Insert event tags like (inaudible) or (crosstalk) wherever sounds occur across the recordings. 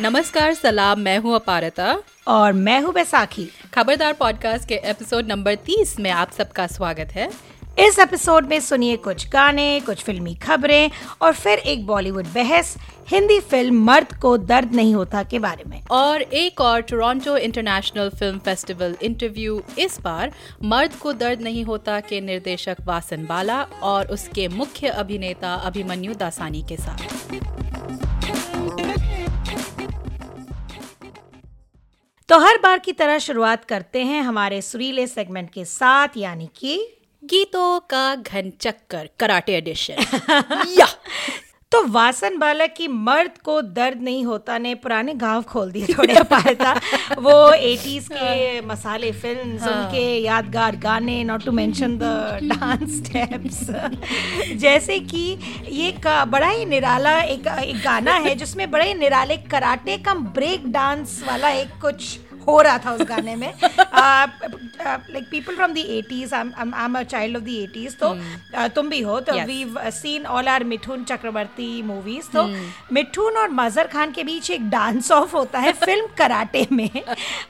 नमस्कार सलाम मैं हूँ अपारता। और मैं हूँ बैसाखी। खबरदार पॉडकास्ट के एपिसोड नंबर 30 में आप सबका स्वागत है। इस एपिसोड में सुनिए कुछ गाने कुछ फिल्मी खबरें और फिर एक बॉलीवुड बहस हिंदी फ़िल्म मर्द को दर्द नहीं होता के बारे में। और एक और Toronto international film festival interview इस बार मर्द को दर्द नहीं होता के निर्देशक वासन बाला और उसके मुख्य अभिनेता अभिमन्यु दासानी के साथ। तो हर बार की तरह शुरुआत करते हैं हमारे सुरीले सेगमेंट के साथ यानी कि गीतों का घन चक्कर कराटे एडिशन (laughs) या। तो वासन बालक की मर्द को दर्द नहीं होता ने पुराने गाँव खोल दिए थोड़े (laughs) पाया वो 80s के मसाले फ़िल्म हाँ. उनके यादगार गाने not to mention the dance steps जैसे कि ये का बड़ा ही निराला एक एक गाना है जिसमें बड़े निराले कराटे कम ब्रेक डांस वाला एक कुछ हो रहा था उस गाने में। Like people from the eighties I am a child of the eighties तो uh, तुम भी हो तो we seen all our Mithun Chakraborty movies तो hmm. मिठुन और मजर खान के बीच एक डांस ऑफ़ होता है (laughs) फ़िल्म कराटे में।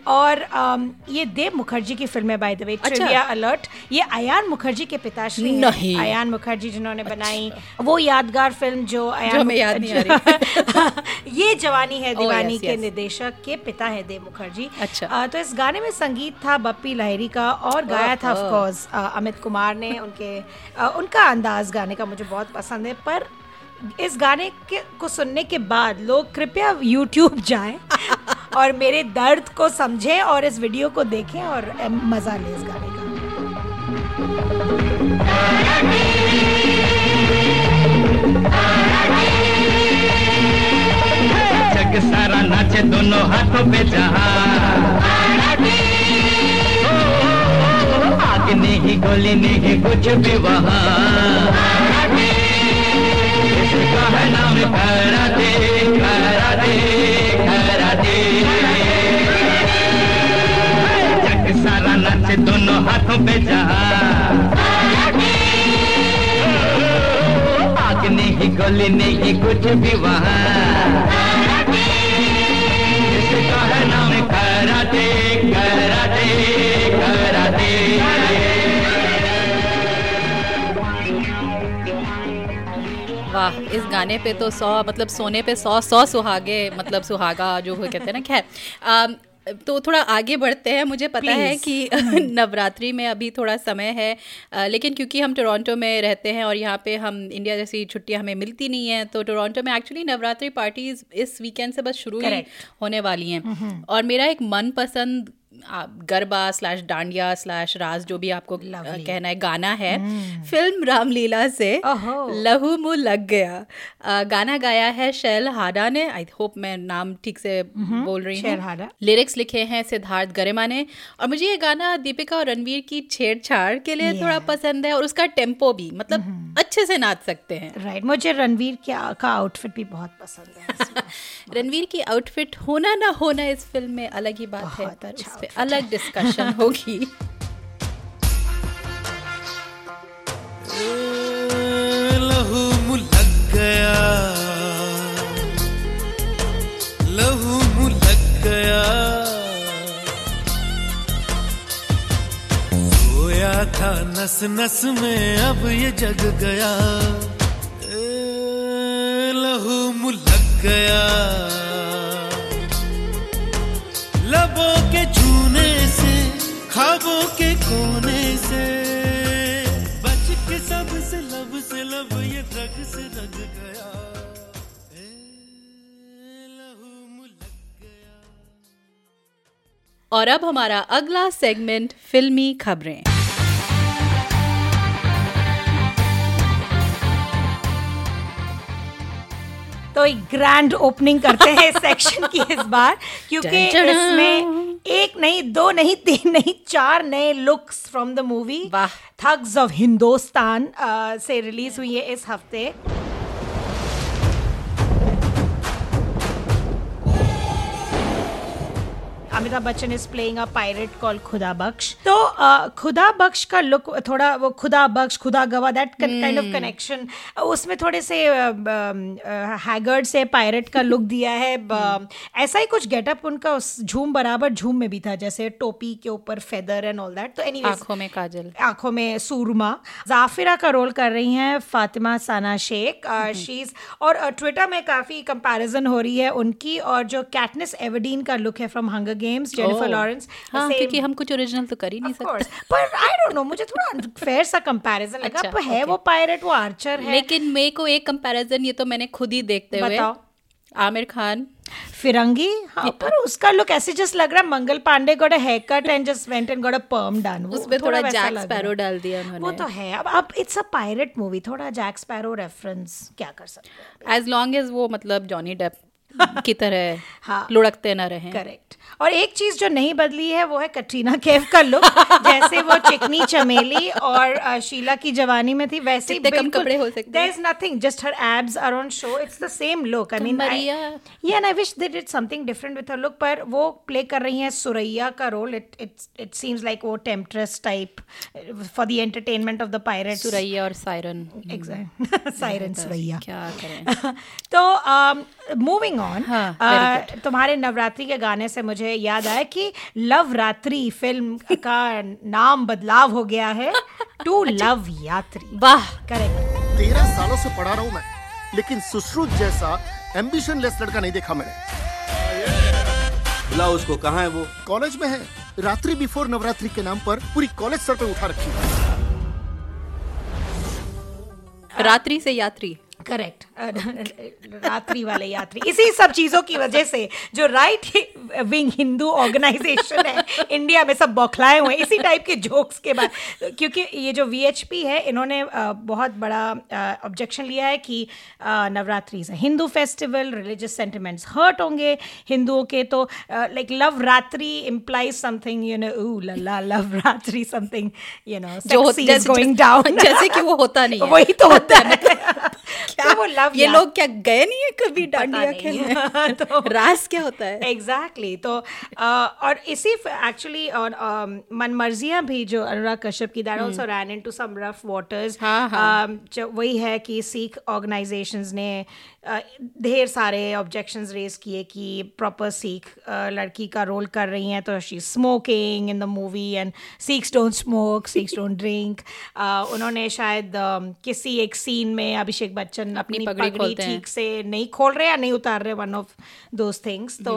और um, ये देव मुखर्जी की फ़िल्म है by the way trivia alert ये अयान मुखर्जी के पिताश्री नहीं। अयान मुखर्जी जिन्होंने अच्छा। बनाई वो यादगार फ़िल्म जो अयान याद नहीं आ रही। (laughs) ये जवानी है oh, दीवानी के निर्देशक के पिता है देव मुखर्जी अच्छा। आ, तो इस गाने में संगीत था बप्पी लहरी का और गाया था ऑफ़ कोर्स अमित कुमार ने उनके आ, उनका अंदाज गाने का मुझे बहुत पसंद है पर इस गाने के को सुनने के बाद लोग कृपया यूट्यूब जाएँ (laughs) और मेरे दर्द को समझें और इस वीडियो को देखें और मज़ा लें इस गाने का। जग सारा नाचे दोनों हाथों पे जहा नहीं, गोली नहीं, कुछ भी वहाँ। इसका सारा नाचे दोनों हाथों पे जहा आग नहीं, गोली नहीं, कुछ भी वहाँ। वाह इस गाने पे तो सौ मतलब सोने पे सौ सौ सुहागे मतलब सुहागा जो कहते हैं ना खैर तो थोड़ा आगे बढ़ते हैं मुझे पता Please. है कि (laughs) नवरात्रि में अभी थोड़ा समय है लेकिन क्योंकि हम टोरंटो में रहते हैं और यहाँ पे हम इंडिया जैसी छुट्टियाँ हमें मिलती नहीं हैं तो टोरंटो में एक्चुअली नवरात्रि पार्टीज़ इस वीकेंड से बस शुरू ही होने वाली हैं mm-hmm. और मेरा एक मनपसंद गरबा स्लैश डांडिया स्लैश राज जो भी आपको Lovely. कहना है गाना है hmm. फ़िल्म रामलीला से लहू मुँह लग गया आ, गाना गाया है शैल हाडा ने आई होप मैं नाम ठीक से mm-hmm. बोल रही हूँ लिरिक्स लिखे हैं सिद्धार्थ गरिमा ने और मुझे ये गाना दीपिका और रणवीर की छेड़छाड़ के लिए yeah. थोड़ा पसंद है और उसका टेंपो भी मतलब mm-hmm. अच्छे से नाच सकते हैं राइट right. मुझे रणवीर का आउटफिट भी बहुत पसंद है (laughs) रणवीर की आउटफिट होना ना होना इस फ़िल्म में अलग ही बात है पर अलग डिस्कशन (laughs) होगी। लहू मुलक गया। लहू मुलक गया। सोया था नस नस में अब ये जग गया। लहू मुलक गया। लबों के छूने से, खाबों के कोने से। बच के सबसे लब से लब, ये रग से रग गया। और अब हमारा अगला सेगमेंट फिल्मी खबरें। तो एक ग्रैंड ओपनिंग करते हैं इस सेक्शन की इस बार क्योंकि इसमें एक नहीं दो नहीं तीन नहीं चार नए looks from the movie Thugs of Hindustan से रिलीज़ हुई है इस हफ़्ते. Amitabh Bachchan is playing a pirate call Khuda Bakhsh तो खुदा बख्श का लुक थोड़ा वो खुदा Baksh Khuda Gawah that kind of connection उसमें थोड़े से हैगर्ड से पायरेट का लुक दिया है ऐसा ही कुछ गेटअप उनका उस झूम बराबर झूम में भी था जैसे टोपी के ऊपर फेदर एंड ऑल दैट तो एनी आँखों में काजल। आँखों में सूरमा। जाफिरा का रोल कर रही हैं फातिमा साना शेख शीज और ट्विटर में काफ़ी कंपैरिजन हो रही है उनकी और जो कैटनिस एवडीन का लुक है from Hunger Games Jennifer. Lawrence हाँ क्योंकि हम कुछ ओरिजिनल तो कर ही नहीं सकते। पर आई डोंट नो मुझे थोड़ा फेयर सा कंपैरिजन लगा अच्छा, है okay. वो पायरेट वो आर्चर है। लेकिन मेरे को एक कंपैरिजन ये तो मैंने खुद ही देखते हुए। बताओ। आमिर खान। फिरंगी? हाँ पर उसका लुक ऐसे जस्ट लग रहा है Mangal Pandey got a haircut and just went and got a perm done उसमें थोड़ा जैक स्पैरो डाल दिया उन्होंने। वो तो है। अब अब इट्स अ पायरेट मूवी थोड़ा जैक स्पैरो रेफरेंस क्या कर सकते हैं? एज लॉन्ग एज वो मतलब जॉनी डेप की तरह हाँ। लुढ़कते न रहे। करेक्ट और एक चीज़ जो नहीं बदली है वो है कटरीना कैफ का लुक (laughs) जैसे वो चिकनी चमेली और शीला की जवानी में थी वैसे ही बिल्कुल कपड़े हो सकते हैं। Nothing just her abs are on show it's the same look I mean मरिया या I wish they did something different with her look पर वो प्ले कर रही है सुरैया का role it it's seems like वो temptress type for the entertainment of the pirates Suraiya और siren exact siren Suraiya. क्या करें। (laughs) तो um, मूविंग ऑन हाँ, very तुम्हारे नवरात्रि के गाने से मुझे याद आया कि लव रात्रि फ़िल्म का नाम बदलाव हो गया है। टू लव यात्री वाह। करेक्ट तेरह सालों से पढ़ा रहा हूँ मैं लेकिन सुश्रुत जैसा एम्बिशन लेस लड़का नहीं देखा मैंने। बुलाओ उसको कहाँ है वो? कॉलेज में है। रात्रि बिफोर नवरात्रि के नाम पर पूरी कॉलेज सर पे उठा रखी है। रात्रि से यात्री। करेक्ट (laughs) रात्रि वाले यात्री। इसी सब चीज़ों की वजह से जो राइट विंग हिंदू ऑर्गेनाइजेशन है (laughs) इंडिया में सब बौखलाए हुए हैं। इसी टाइप के जोक्स के बाद। क्योंकि ये जो वीएचपी है इन्होंने बहुत बड़ा ऑब्जेक्शन लिया है कि Navratri is Hindu festival religious sentiments hurt होंगे हिंदुओं के तो like Loveratri implies something you know ooh la la Loveratri something you know going down जैसे कि वो होता नहीं (laughs) वही तो होता है। क्या? वो लव ये लोग क्या गए नहीं है कभी डांडिया खेलने? (laughs) तो (laughs) रास क्या होता है? एग्जैक्टली exactly, तो आ, और इसी एक्चुअली और मनमर्जियाँ भी जो अनुराग कश्यप की that also ran into some rough waters हाँ, हाँ। वही है कि सिख ऑर्गेनाइजेशंस ने ढेर सारे ऑब्जेक्शंस रेज किए कि प्रॉपर सिख लड़की का रोल कर रही हैं तो she smoking in the movie and Sikhs don't smoke Sikhs don't drink उन्होंने शायद किसी एक सीन में अभिषेक बच्चन अपनी पगड़ी ठीक से नहीं खोल रहे या नहीं उतार रहे वन ऑफ़ दोज थिंग्स तो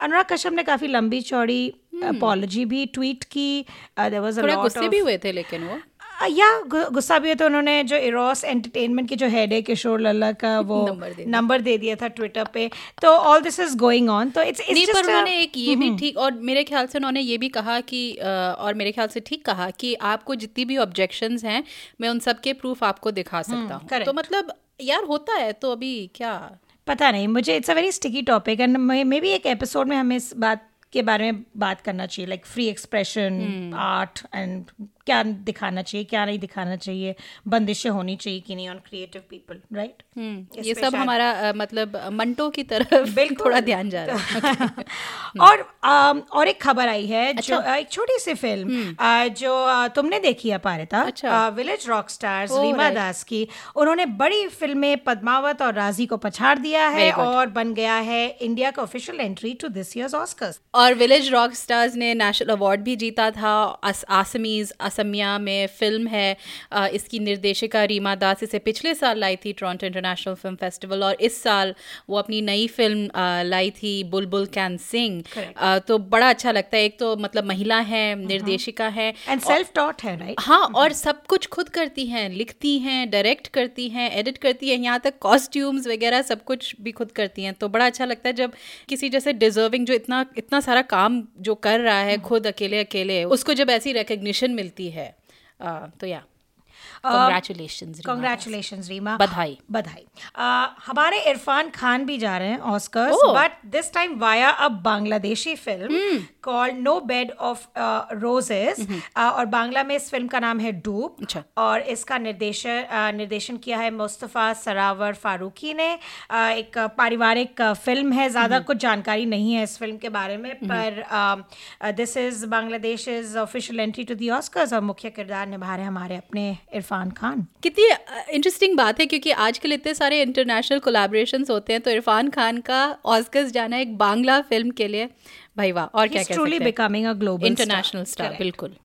अनुराग कश्यप ने काफ़ी लंबी चौड़ी अपॉलॉजी भी ट्वीट की। देयर वाज अ गुस्से भी हुए थे लेकिन वो। या गुस्सा भी है तो उन्होंने जो इरोस एंटरटेनमेंट की जो हेड है किशोर लल्ला का वो (laughs) नंबर दे दिया। था ट्विटर पे। तो all this is going on तो इट्स नहीं पर उन्होंने एक ये भी ठीक और मेरे ख्याल से उन्होंने ये भी कहा कि और मेरे ख्याल से ठीक कहा कि आपको जितनी भी ऑब्जेक्शंस हैं मैं उन सब के प्रूफ आपको दिखा सकता हूँ. तो मतलब यार होता है तो अभी क्या? पता नहीं मुझे it's a very sticky topic and maybe एक एपिसोड में हमें इस बात के बारे में बात करना चाहिए like free expression art and क्या दिखाना चाहिए क्या नहीं दिखाना चाहिए बंदिशें होनी चाहिए कि नहीं on creative people right hmm, ये सब हमारा अ, मतलब मंटो की तरफ़ (laughs) बिल्कुल। थोड़ा ध्यान जा रहा है। (laughs) और (laughs) um, और एक खबर आई है जो अच्छा। uh, एक छोटी सी फ़िल्म uh, जो uh, तुमने देखी है पारिता अच्छा। Village Rock Stars Rima Das की। उन्होंने बड़ी फ़िल्में पद्मावत और राज़ी को पछाड़ दिया है और बन गया है इंडिया का official entry to this year's Oscars और विलेज रॉक स्टार्स ने नेशनल अवार्ड भी जीता था आसमीज असमिया में फ़िल्म है। इसकी निर्देशिका रीमा दास इसे पिछले साल लाई थी टोरंटो इंटरनेशनल फ़िल्म फेस्टिवल और इस साल वो अपनी नई फ़िल्म लाई थी बुलबुल कैन सिंग अ, तो बड़ा अच्छा लगता है। एक तो मतलब महिला है निर्देशिका है एंड सेल्फ टॉट है राइट हाँ और सब कुछ खुद करती हैं लिखती हैं डायरेक्ट करती हैं एडिट करती हैं यहाँ तक कॉस्ट्यूम्स वगैरह सब कुछ भी खुद करती हैं। तो बड़ा अच्छा लगता है जब किसी जैसे डिजर्विंग जो इतना इतना सारा काम जो कर रहा है खुद अकेले अकेले उसको जब ऐसी रिकग्निशन मिलती है। आ, तो या। Congratulations, Reema कॉन्ग्रेचुलेशन रीमा बधाई। बधाई हमारे इरफान खान भी जा रहे हैं Oscars. But this time via a Bangladeshi film called No Bed of Roses और बांग्ला में इस फ़िल्म का नाम है डूब अच्छा। और इसका निर्देशन uh, निर्देशन किया है मुस्तफ़ा सरावर फारूकी ने. Uh, एक uh, पारिवारिक फ़िल्म है ज़्यादा कुछ जानकारी नहीं है इस फ़िल्म के बारे में पर this is Bangladesh is official entry to the Oscars और मुख्य किरदार निभा रहे हमारे अपने इरफान खान। कितनी इंटरेस्टिंग बात है क्योंकि आजकल इतने सारे इंटरनेशनल कोलैबोरेशन होते हैं तो इरफान खान का ऑस्कर्स जाना एक बांग्ला फ़िल्म के लिए भाई वाह और क्या सकते हैं? becoming a इंटरनेशनल स्टार बिल्कुल।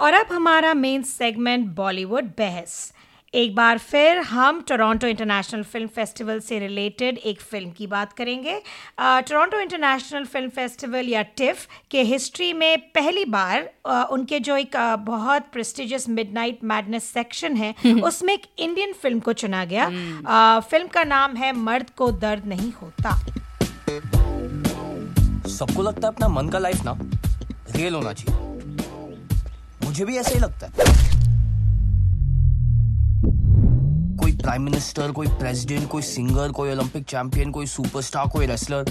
और अब हमारा मेन सेगमेंट बॉलीवुड बहस। एक बार फिर हम टोरंटो इंटरनेशनल फ़िल्म फेस्टिवल से रिलेटेड एक फ़िल्म की बात करेंगे। टोरंटो इंटरनेशनल फ़िल्म फेस्टिवल या टिफ के हिस्ट्री में पहली बार अ, उनके जो एक अ, बहुत प्रेस्टिजियस मिडनाइट मैडनेस सेक्शन है (laughs) उसमें एक इंडियन फ़िल्म को चुना गया। अ, फ़िल्म का नाम है मर्द को दर्द नहीं होता। सबको लगता है अपना मन का लाइफ ना रियल होना चाहिए। मुझे भी ऐसा ही लगता है। प्राइम मिनिस्टर कोई प्रेसिडेंट कोई सिंगर कोई ओलंपिक चैंपियन कोई सुपरस्टार कोई रेसलर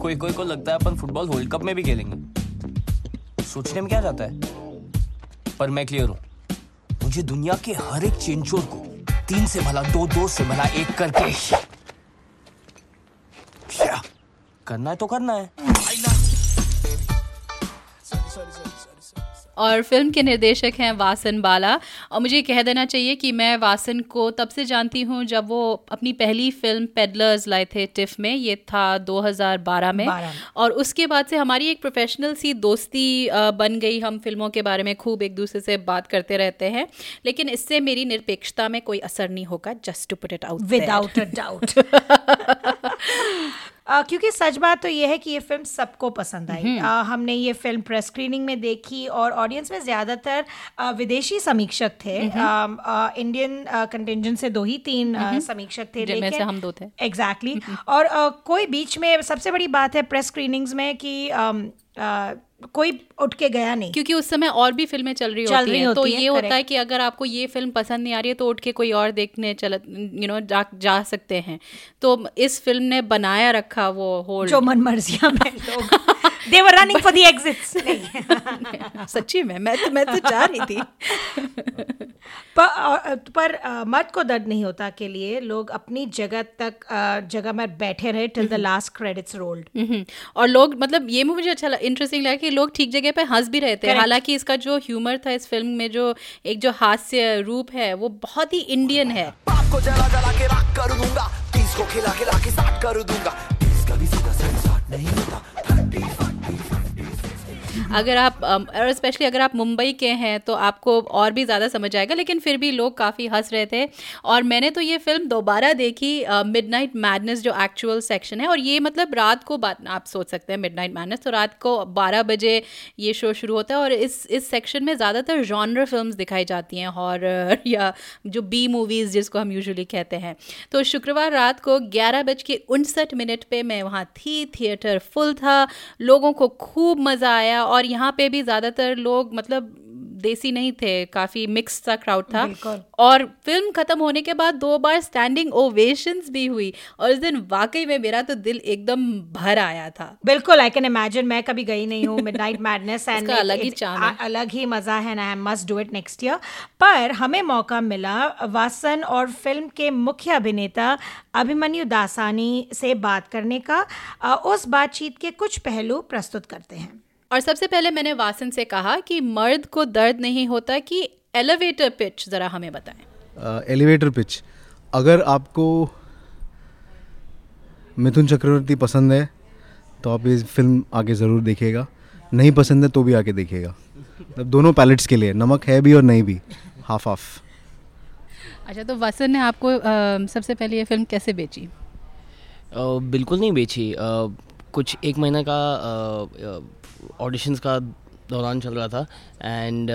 कोई कोई को लगता है अपन फुटबॉल वर्ल्ड कप में भी खेलेंगे। सोचने में क्या जाता है? पर मैं क्लियर हूँ। मुझे दुनिया के हर एक चेंचोर को तीन से भला, दो दो से भला, एक करके क्या? करना है तो करना है। और फ़िल्म के निर्देशक हैं वासन बाला। और मुझे कह देना चाहिए कि मैं वासन को तब से जानती हूँ जब वो अपनी पहली फ़िल्म पेडलर्स लाए थे टिफ में। ये था 2012 में। 12 में। और उसके बाद से हमारी एक प्रोफेशनल सी दोस्ती बन गई हम फ़िल्मों के बारे में। खूब एक दूसरे से बात करते रहते हैं। लेकिन इससे मेरी निरपेक्षता में कोई असर नहीं होगा। Just to put it out without a doubt क्योंकि सच बात तो ये है कि ये फ़िल्म सबको पसंद आई। uh, हमने ये फ़िल्म प्रेस स्क्रीनिंग में देखी और ऑडियंस में ज़्यादातर uh, विदेशी समीक्षक थे। इंडियन कंटेंजन इंडियन uh, से दो ही तीन uh, समीक्षक थे लेकिन से हम दो थे। एग्जैक्टली exactly, और uh, कोई बीच में सबसे बड़ी बात है प्रेस स्क्रीनिंग्स में कि uh, uh, कोई उठ के गया नहीं। क्योंकि उस समय और भी फ़िल्में चल रही चल होती रही हैं। तो होती हैं, ये होता है correct. कि अगर आपको ये फ़िल्म पसंद नहीं आ रही है तो उठ के कोई और देखने चल यू नो जा, जा सकते हैं। तो इस फ़िल्म ने बनाया रखा वो होल्ड। जो मन मर्जिया में (laughs) लोग। They were running for the exits सच्ची में मैं तो मैं तो चाह रही थी। (laughs) पर, पर मर्द को दर्द नहीं होता के लिए लोग अपनी जगह तक जगह में बैठे रहे till the last credits rolled और लोग मतलब ये मुझे अच्छा इंटरेस्टिंग लगा कि लोग ठीक जगह पे हंस भी रहे थे। हालाँकि इसका जो ह्यूमर था इस फ़िल्म में जो एक जो हास्य रूप है वो बहुत ही इंडियन है। बाप को जला जला के राख कर दूँगा तीस को खिला खिला के साथ कर दूँगा। तीस का भी सीधा नहीं होता। अगर आप और स्पेशली अगर आप मुंबई के हैं तो आपको और भी ज़्यादा समझ आएगा, लेकिन फिर भी लोग काफ़ी हंस रहे थे। और मैंने तो ये फ़िल्म दोबारा देखी मिड नाइट मैडनेस जो एक्चुअल सेक्शन है, और ये मतलब रात को बात, आप सोच सकते हैं मिड नाइट मैडनेस तो रात को 12 बजे ये शो शुरू होता है, और इस इस सेक्शन में ज़्यादातर जॉनर फ़िल्म दिखाई जाती हैं हॉरर (laughs) या जो बी मूवीज़ जिसको हम यूजुअली कहते हैं। तो शुक्रवार रात को ग्यारह बज के उनसठ मिनट पर मैं वहाँ थी थिएटर फुल था, लोगों को खूब मज़ा आया, और यहाँ पे भी ज़्यादातर लोग मतलब देसी नहीं थे काफ़ी मिक्स सा क्राउड था। और फ़िल्म खत्म होने के बाद दो बार स्टैंडिंग ओवेशंस भी हुई और उस दिन वाकई में मेरा तो दिल एकदम भर आया था। बिल्कुल आई कैन इमेजिन मैं कभी गई नहीं हूँ मिडनाइट मैडनेस एंड अलग ही है। अलग ही मज़ा है ना I must do it next year पर हमें मौका मिला वासन और फ़िल्म के मुख्य अभिनेता अभिमन्यु दासानी से बात करने का। उस बातचीत के कुछ पहलू प्रस्तुत करते हैं। और सबसे पहले मैंने वासन से कहा कि मर्द को दर्द नहीं होता कि एलिवेटर पिच ज़रा हमें बताएँ। एलिवेटर पिच अगर आपको मिथुन चक्रवर्ती पसंद है तो आप ये फ़िल्म आगे ज़रूर देखिएगा। नहीं पसंद है तो भी आके देखिएगा। मतलब दोनों पैलेट्स के लिए नमक है भी और नहीं भी। हाफ़ हाफ़ अच्छा तो वासन ने आपको अ, सबसे पहले ये फ़िल्म कैसे बेची? अ, बिल्कुल नहीं बेची। अ, कुछ एक महीना का ऑडिशंस का दौरान चल रहा था and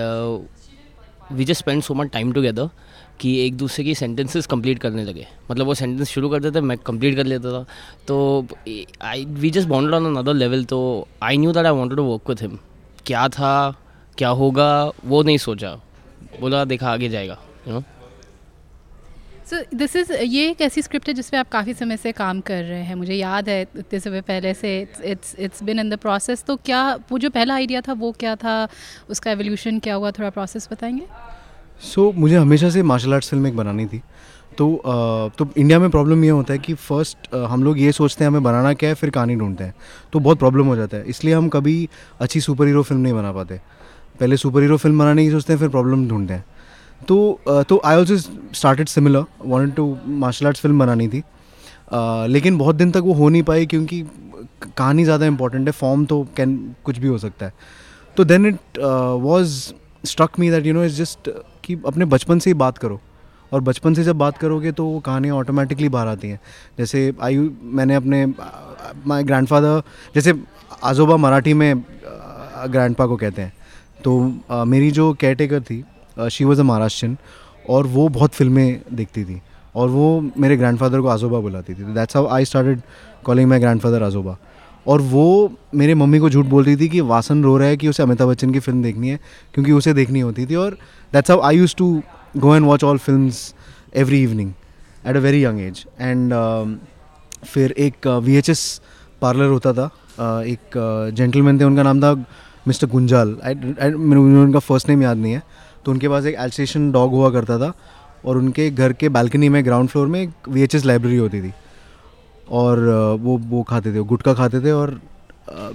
we just spend so much time together कि एक दूसरे की सेंटेंसेस कंप्लीट करने लगे। मतलब वो सेंटेंस शुरू करते थे, मैं कंप्लीट कर लेता था। तो I we just bonded on another level तो I knew that I wanted to work with him क्या था, क्या होगा, वो नहीं सोचा। बोला, देखा, आगे जाएगा you know so this is ये एक ऐसी स्क्रिप्ट है जिसपे आप काफ़ी समय से काम कर रहे हैं। मुझे याद है इतने समय पहले से it's it's been in the process तो क्या वो जो पहला आइडिया था वो क्या था? उसका एवोल्यूशन क्या हुआ? थोड़ा प्रोसेस बताएँगे? सो so, मुझे हमेशा से मार्शल आर्ट्स फ़िल्म एक बनानी थी। तो uh, तो इंडिया में प्रॉब्लम ये होता है कि फ़र्स्ट हम लोग ये सोचते हैं हमें बनाना क्या है फिर कहानी ढूंढते हैं। तो बहुत प्रॉब्लम हो जाता है। इसलिए हम कभी अच्छी सुपर हीरो फ़िल्म नहीं बना पाते। पहले सुपर हीरो फ़िल्म बनाने की सोचते हैं फिर प्रॉब्लम ढूंढते हैं। तो तो I also started similar want to martial arts film बनानी थी। लेकिन बहुत दिन तक वो हो नहीं पाई क्योंकि कहानी ज़्यादा इंपॉर्टेंट है। फॉर्म तो कैन कुछ भी हो सकता है। तो then it was struck me that you know is just कि अपने बचपन से ही बात करो। और बचपन से जब बात करोगे तो वो कहानियाँ ऑटोमेटिकली बाहर आती हैं। जैसे आई मैंने अपने माई ग्रैंड फादर जैसे आजोबा मराठी में ग्रैंडपा को कहते हैं। तो uh, मेरी जो केयर टेकर थी शी वॉज़ अ महाराष्ट्रन और वो बहुत फ़िल्में देखती थी और वो मेरे ग्रैंडफादर को आजोबा बुलाती थी। That's how I started calling my grandfather आजोबा और वो मेरे मम्मी को झूठ बोलती थी कि वासन रो रहा है कि उसे अमिताभ बच्चन की फ़िल्म देखनी है क्योंकि उसे देखनी होती थी और that's how I use to go and watch all film every evening at a very young age and फिर एक वी एच एस पार्लर होता था। Uh, एक जेंटलमैन uh, थे उनका नाम था मिस्टर गुंजाल आई उनका फ़र्स्ट नेम याद नहीं है। तो उनके पास एक एल्सेशन डॉग हुआ करता था और उनके घर के बालकनी में ग्राउंड फ्लोर में एक वीएचएस लाइब्रेरी होती थी। और वो वो खाते थे गुटखा खाते थे और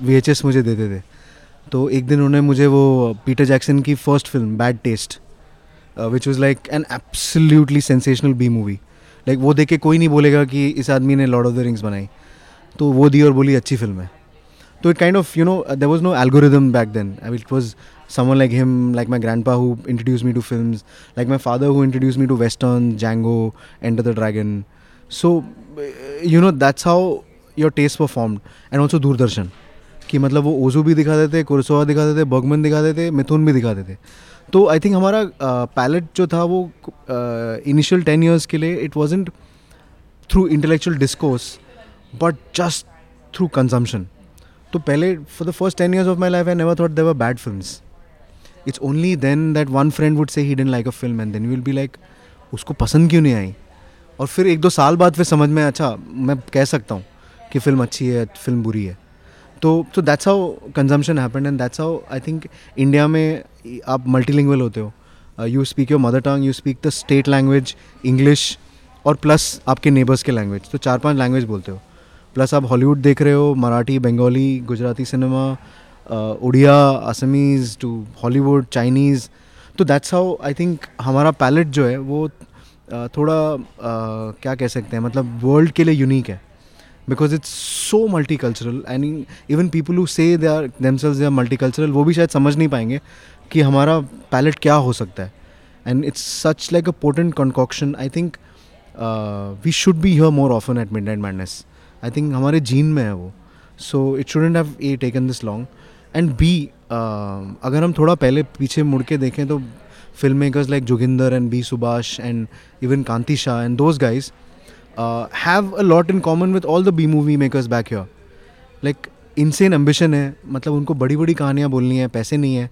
वीएचएस मुझे देते थे। तो एक दिन उन्होंने मुझे वो पीटर जैक्सन की first film Bad Taste which was like an absolutely sensational B movie like वो देख के कोई नहीं बोलेगा कि इस आदमी ने लॉर्ड ऑफ़ द रिंग्स बनाई। तो वो दी और बोली, अच्छी फ़िल्म है। तो it kind of you know there was no algorithm back then it was someone like him, like my grandpa who introduced me to films, like my father who introduced me to Western, Django, Enter the Dragon. So, you know, that's how your taste were formed. And also Doordarshan. कि मतलब वो ओजू भी दिखाते थे कुरसोवा दिखाते थे Burgman दिखाते थे मिथुन भी दिखाते थे तो आई थिंक हमारा पैलेट uh, जो था वो इनिशियल टेन ईयर्स के लिए it wasn't through intellectual discourse but just through consumption तो पहले for the first ten years of my life I never thought they're bad film it's only then that one friend would say he didn't like a film and then you will be like उसको पसंद क्यों नहीं आई? और फिर एक दो साल बाद फिर समझ में अच्छा मैं कह सकता हूँ कि फ़िल्म अच्छी है फ़िल्म बुरी है. तो तो that's how consumption happen and that's how I think India में आप मल्टीलिंगुअल होते हो। You speak your mother tongue you speak the state language English और प्लस आपके नेबर्स के लैंग्वेज तो चार पाँच लैंग्वेज बोलते हो। प्लस आप हॉलीवुड देख रहे हो, Marathi, Bengali, Gujarati cinema Odia, Assamese to Hollywood, Chinese तो दैट्स हाउ आई थिंक हमारा पैलेट जो है, वो थोड़ा क्या कह सकते हैं मतलब वर्ल्ड के लिए यूनिक है। Because it's so multicultural and even people who say they are themselves they are multicultural वो भी शायद समझ नहीं पाएँगे कि हमारा पैलेट क्या हो सकता है। And it's such like a potent concoction I think we should be here more often at midnight madness I think हमारे जीन में है वो। So it shouldn't have a taken this long and be अगर हम थोड़ा पहले पीछे मुड़ के देखें तो film makers like Joginder and B Subhash and even Kanti Shah and those guys have a lot in common with all the B movie makers back your like insane ambition है। मतलब उनको बड़ी बड़ी कहानियाँ बोलनी है, पैसे नहीं है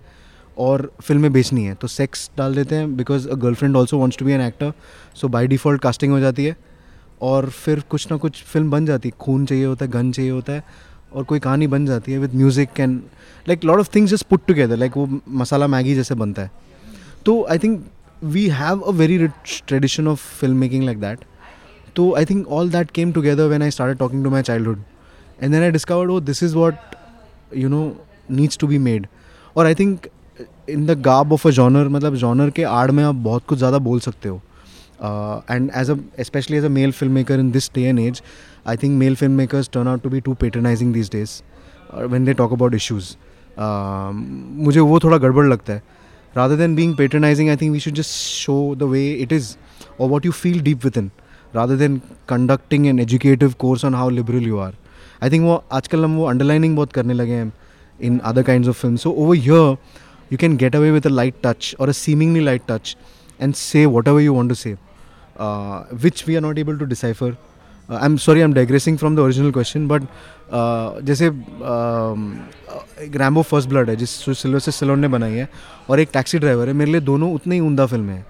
और फ़िल्में बेचनी है। तो सेक्स डाल देते हैं because a girlfriend also wants to be an actor so by default casting हो जाती है। और फिर कुछ ना कुछ फ़िल्म बन जाती है। खून चाहिए होता है, गन चाहिए होता है और कोई कहानी बन जाती है with music and like lot of things just put together like वो मसाला मैगी जैसे बनता है। तो I think we have a very rich tradition of filmmaking like that तो I think all that came together when I start talking to my childhood and then I discovered oh this is what you know needs to be made और I think in the garb of a genre मतलब genre के आड़ में आप बहुत कुछ ज़्यादा बोल सकते हो। And as a especially as a male filmmaker in this day and age I think male filmmakers turn out to be too patronizing these days uh, when they talk about issues. Um, मुझे वो थोड़ा गड़बड़ लगता है rather than being patronizing I think we should just show the way it is or what you feel deep within rather than conducting an educative course on how liberal you are I think वो आजकल हम वो underlining बहुत करने लगे हैं in other kinds of films so over here you can get away with a light touch or a seemingly light touch and say whatever you want to say, uh, which we are not able to decipher. Uh, I'm sorry, I'm digressing from the original question, but uh, जैसे Rambo First Blood है जिस Sylvester Stallone ने बनाई है और एक taxi driver है मेरे लिए दोनों उतनी ही उमदा फ़िल्म है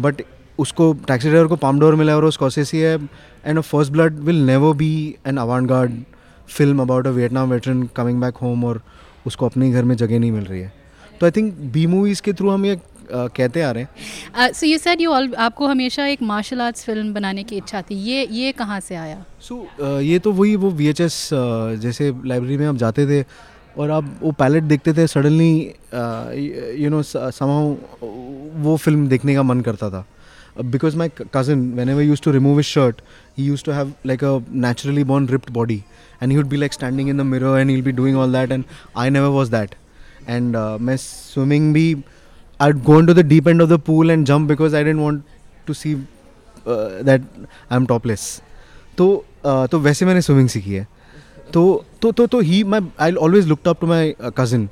बट उसको टैक्सी ड्राइवर को पामडोर मिला है और उस कॉसेसी है and First Blood will never be an avant garde film about a Vietnam veteran coming back home और उसको अपने घर में जगह नहीं मिल रही है तो आई थिंक बी मूवीज़ के थ्रू हम ये कहते आ रहे हैं। So you said you all आपको हमेशा एक मार्शल आर्ट्स फ़िल्म बनाने की इच्छा थी। ये ये कहाँ से आया? सो so, uh, ये तो वही वो वी uh, जैसे लाइब्रेरी में आप जाते थे और आप वो पैलेट देखते थे सडनली यू नो समाउ वो फ़िल्म देखने का मन करता था। Because my cousin whenever used to remove his shirt he used to have like a naturally born ripped body and he would be like standing in the mirror and be doing all that and I never was that and मैं swimming भी i'd go into the deep end of the pool and jump because i didn't want to see uh, that i'm topless तो uh, तो वैसे मैंने swimming सीखी है तो तो तो तो ही my I always looked up to my cousin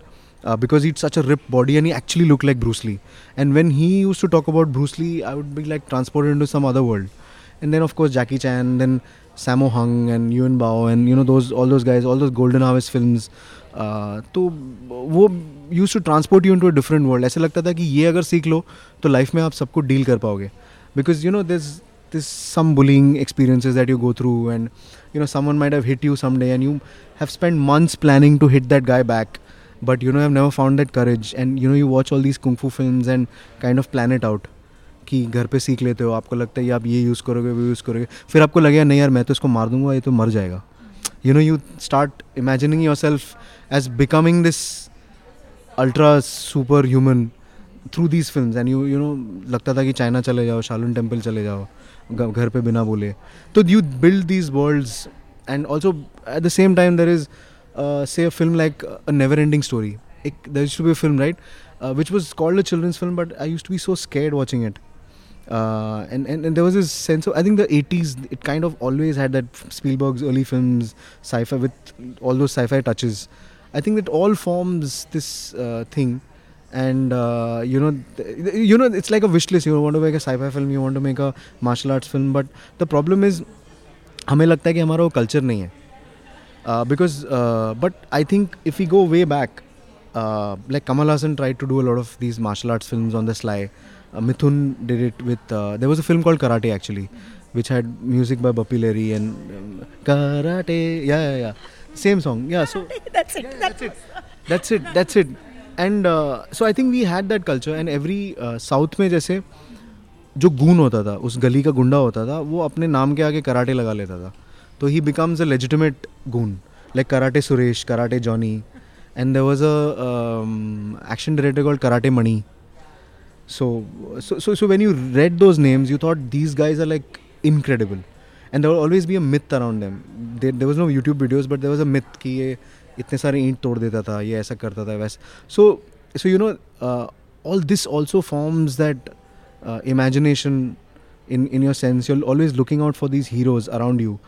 because he'd such a ripped body and he actually looked like Bruce Lee. And when he used to talk about Bruce Lee, I would be like transported into some other world. And then of course Jackie Chan, then Sammo Hung and Yuen Bao and you know those all those guys, all those Golden Harvest films. तो वो used to transport you into different world ऐसा लगता था कि ये अगर सीख लो तो लाइफ में आप सबको डील कर पाओगे। Because you know this this some bullying experiences that you go through and you know someone might have hit you some day and you have spend months planning to hit that guy back but you know have never found that courage and you know you watch all these kung fu film and kind of planned out कि घर पे सीख लेते हो, आपको लगता है ये आप ये यूज़ करोगे, वो यूज़ करोगे। फिर आपको लगेगा नहीं यार, मैं तो इसको मार दूँगा, ये तो मर जाएगा। You know you start imagining yourself as becoming this ultra super human through these film and you you know लगता था कि चाइना चले जाओ शालून टेंपल चले जाओ घर पे बिना बोले। तो you build these worlds and also at the same time there is say a film like a never ending story एक there used to be film right which was called a children's film but I used to be so scared watching it uh, and, and and there was this sense of I think the 80s it kind of always had that Spielberg's early films sci-fi with all those sci-fi touches. I think that all forms this uh, thing and uh, you know th- you know it's like a wish list you want to make a sci-fi film you want to make a martial arts film but the problem is हमें लगता है कि हमारा वो culture नहीं है because but I think if you go way back like Kamal Haasan try to do a lot of these martial arts film on the sly uh, Mithun did it with. Uh, there was a film called Karate actually, which had music by Bappi Lahiri and um, Same song. Yeah. So that's it. yeah, that's it. That's it. That's it. And uh, so I think we had that culture, and every uh, South में जैसे जो goon होता था उस गली का गुंडा होता था वो अपने नाम के आगे कराटे लगा लेता था तो he becomes a legitimate goon like karate Suresh karate Johnny and there was a action director called karate Mani So, so, so, so when you read those names, you thought these guys are like and there always be a myth around them there there was no YouTube videos but there was a myth कि ये इतने सारे ईंट तोड़ देता था, ये ऐसा करता था, वैसे। So so you know all this also forms that imagination in in your sense you're always looking out for these heroes around you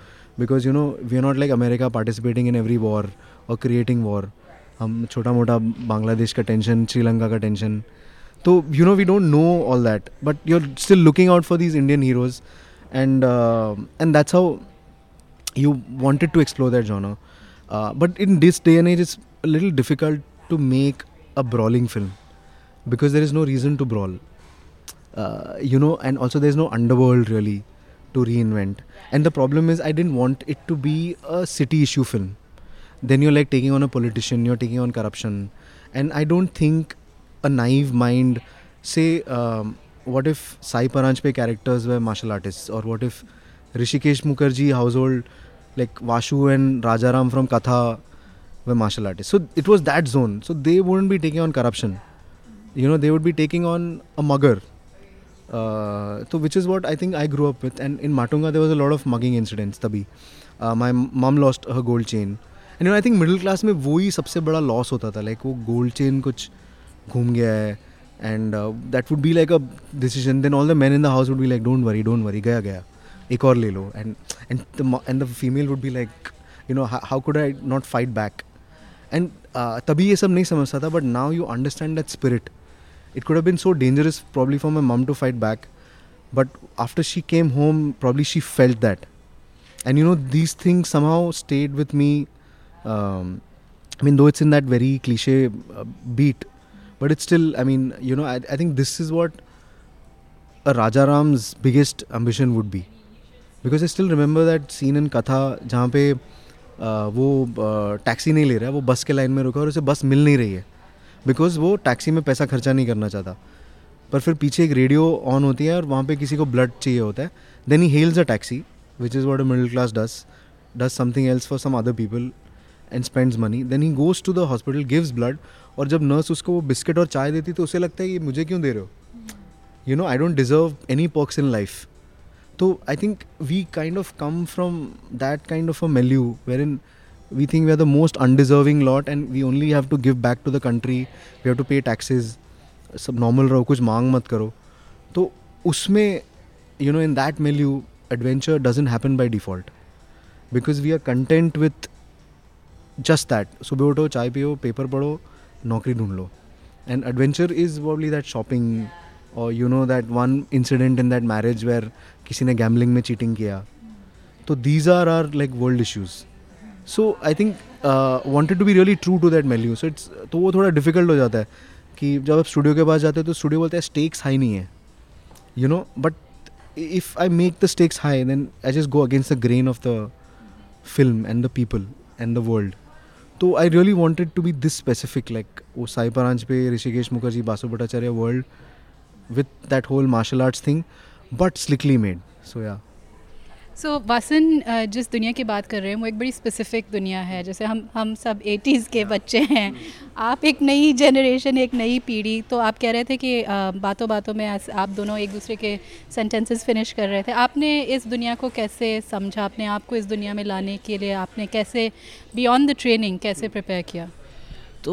because you know we are not like America participating in every war और creating war हम छोटा मोटा बांग्लादेश का tension Sri Lanka का tension तो you know we don't know all that but you are still looking out for these Indian heroes and uh, and that's how you wanted to explore that genre. Uh, but in this day and age, it's a little difficult to make a brawling film because there is no reason to brawl. Uh, you know, and also there's no underworld really to reinvent. And the problem is, I didn't want it to be a city issue film. Then you're like taking on a politician, you're taking on corruption, and I don't think a naive mind say um, what if Sai Paranjpye characters were martial artist और what if Hrishikesh Mukherjee house hold like Vashu and Raja Ram from Katha were martial artist so it was that zone so they wouldn't be taking on corruption you know they would be taking on a mugger तो which is what I think I grow up with and in Matunga there was a lot of mugging incidents तभी my mum lost a gold chain and you know I think middle class में वो ही सबसे बड़ा loss होता था. Like वो gold chain कुछ घूम गया है. and that would be like a decision then all the man in the house would be like don't worry don't worry गया गया एक और ले लो and and and the female would be like you know how could I not fight back and तभी ये सब नहीं समझता था but now you understand that spirit it could have been so dangerous probably for my mom to fight back but after she came home probably she felt that and you know these things somehow stayed with me um, i mean though it's in that very cliche uh, beat but it's still i mean you know I, I think this is what a rajaram's biggest ambition would be. Because i still remember that scene in katha जहाँ पे uh, वो taxi नहीं ले रहा है वो बस के लाइन में रुका और उसे बस मिल नहीं रही है। बिकॉज़ वो टैक्सी में पैसा खर्चा नहीं करना चाहता। पर फिर पीछे एक रेडियो ऑन होती है और वहाँ पे किसी को ब्लड चाहिए होता है। Then he hails a taxi which is what a middle class does does something else for some other people and spends money then he goes to the hospital gives blood और जब nurse उसको वो biscuit और चाय देती तो उसे लगता है कि मुझे क्यों दे रहे हो? You know I don't deserve any perks in life तो I think we kind of come from that kind of a milieu where in we think we are the most undeserving lot and we only have to give back to the country. We have to pay taxes. सब normal रहो, कुछ मांग मत करो. तो उसमें you know in that milieu adventure doesn't happen by default because we are content with just that सुबह उठो, चाय पियो पेपर पढ़ो नौकरी ढूंढ लो. And adventure is probably that shopping और you know that one incident in that marriage where किसी ने गैमलिंग में चीटिंग किया. तो these are are like world issues so I think wanted to be really true to that milieu so it's तो वो थोड़ा difficult हो जाता है कि जब आप स्टूडियो के पास जाते हो तो स्टूडियो बोलते हैं स्टेक्स हाई नहीं है. You know but if I make the stakes high then I just go against the grain of the film and the people and the world तो I really wanted to be this specific like वो Sai Paranjpye Hrishikesh Mukherjee Basu Bhattacharya world with that whole martial arts thing but slickly made so या so so, Vasan जिस दुनिया की बात कर रहे हैं वो एक बड़ी स्पेसिफिक दुनिया है। जैसे हम हम सब एटीज़ के बच्चे हैं। आप एक नई जनरेशन एक नई पीढ़ी तो आप कह रहे थे कि बातों बातों में आप दोनों एक दूसरे के सेंटेंसेस फिनिश कर रहे थे। आपने इस दुनिया को कैसे समझा? अपने आप को इस दुनिया में लाने के लिए आपने कैसे बियॉन्ड द ट्रेनिंग कैसे प्रिपेयर किया? तो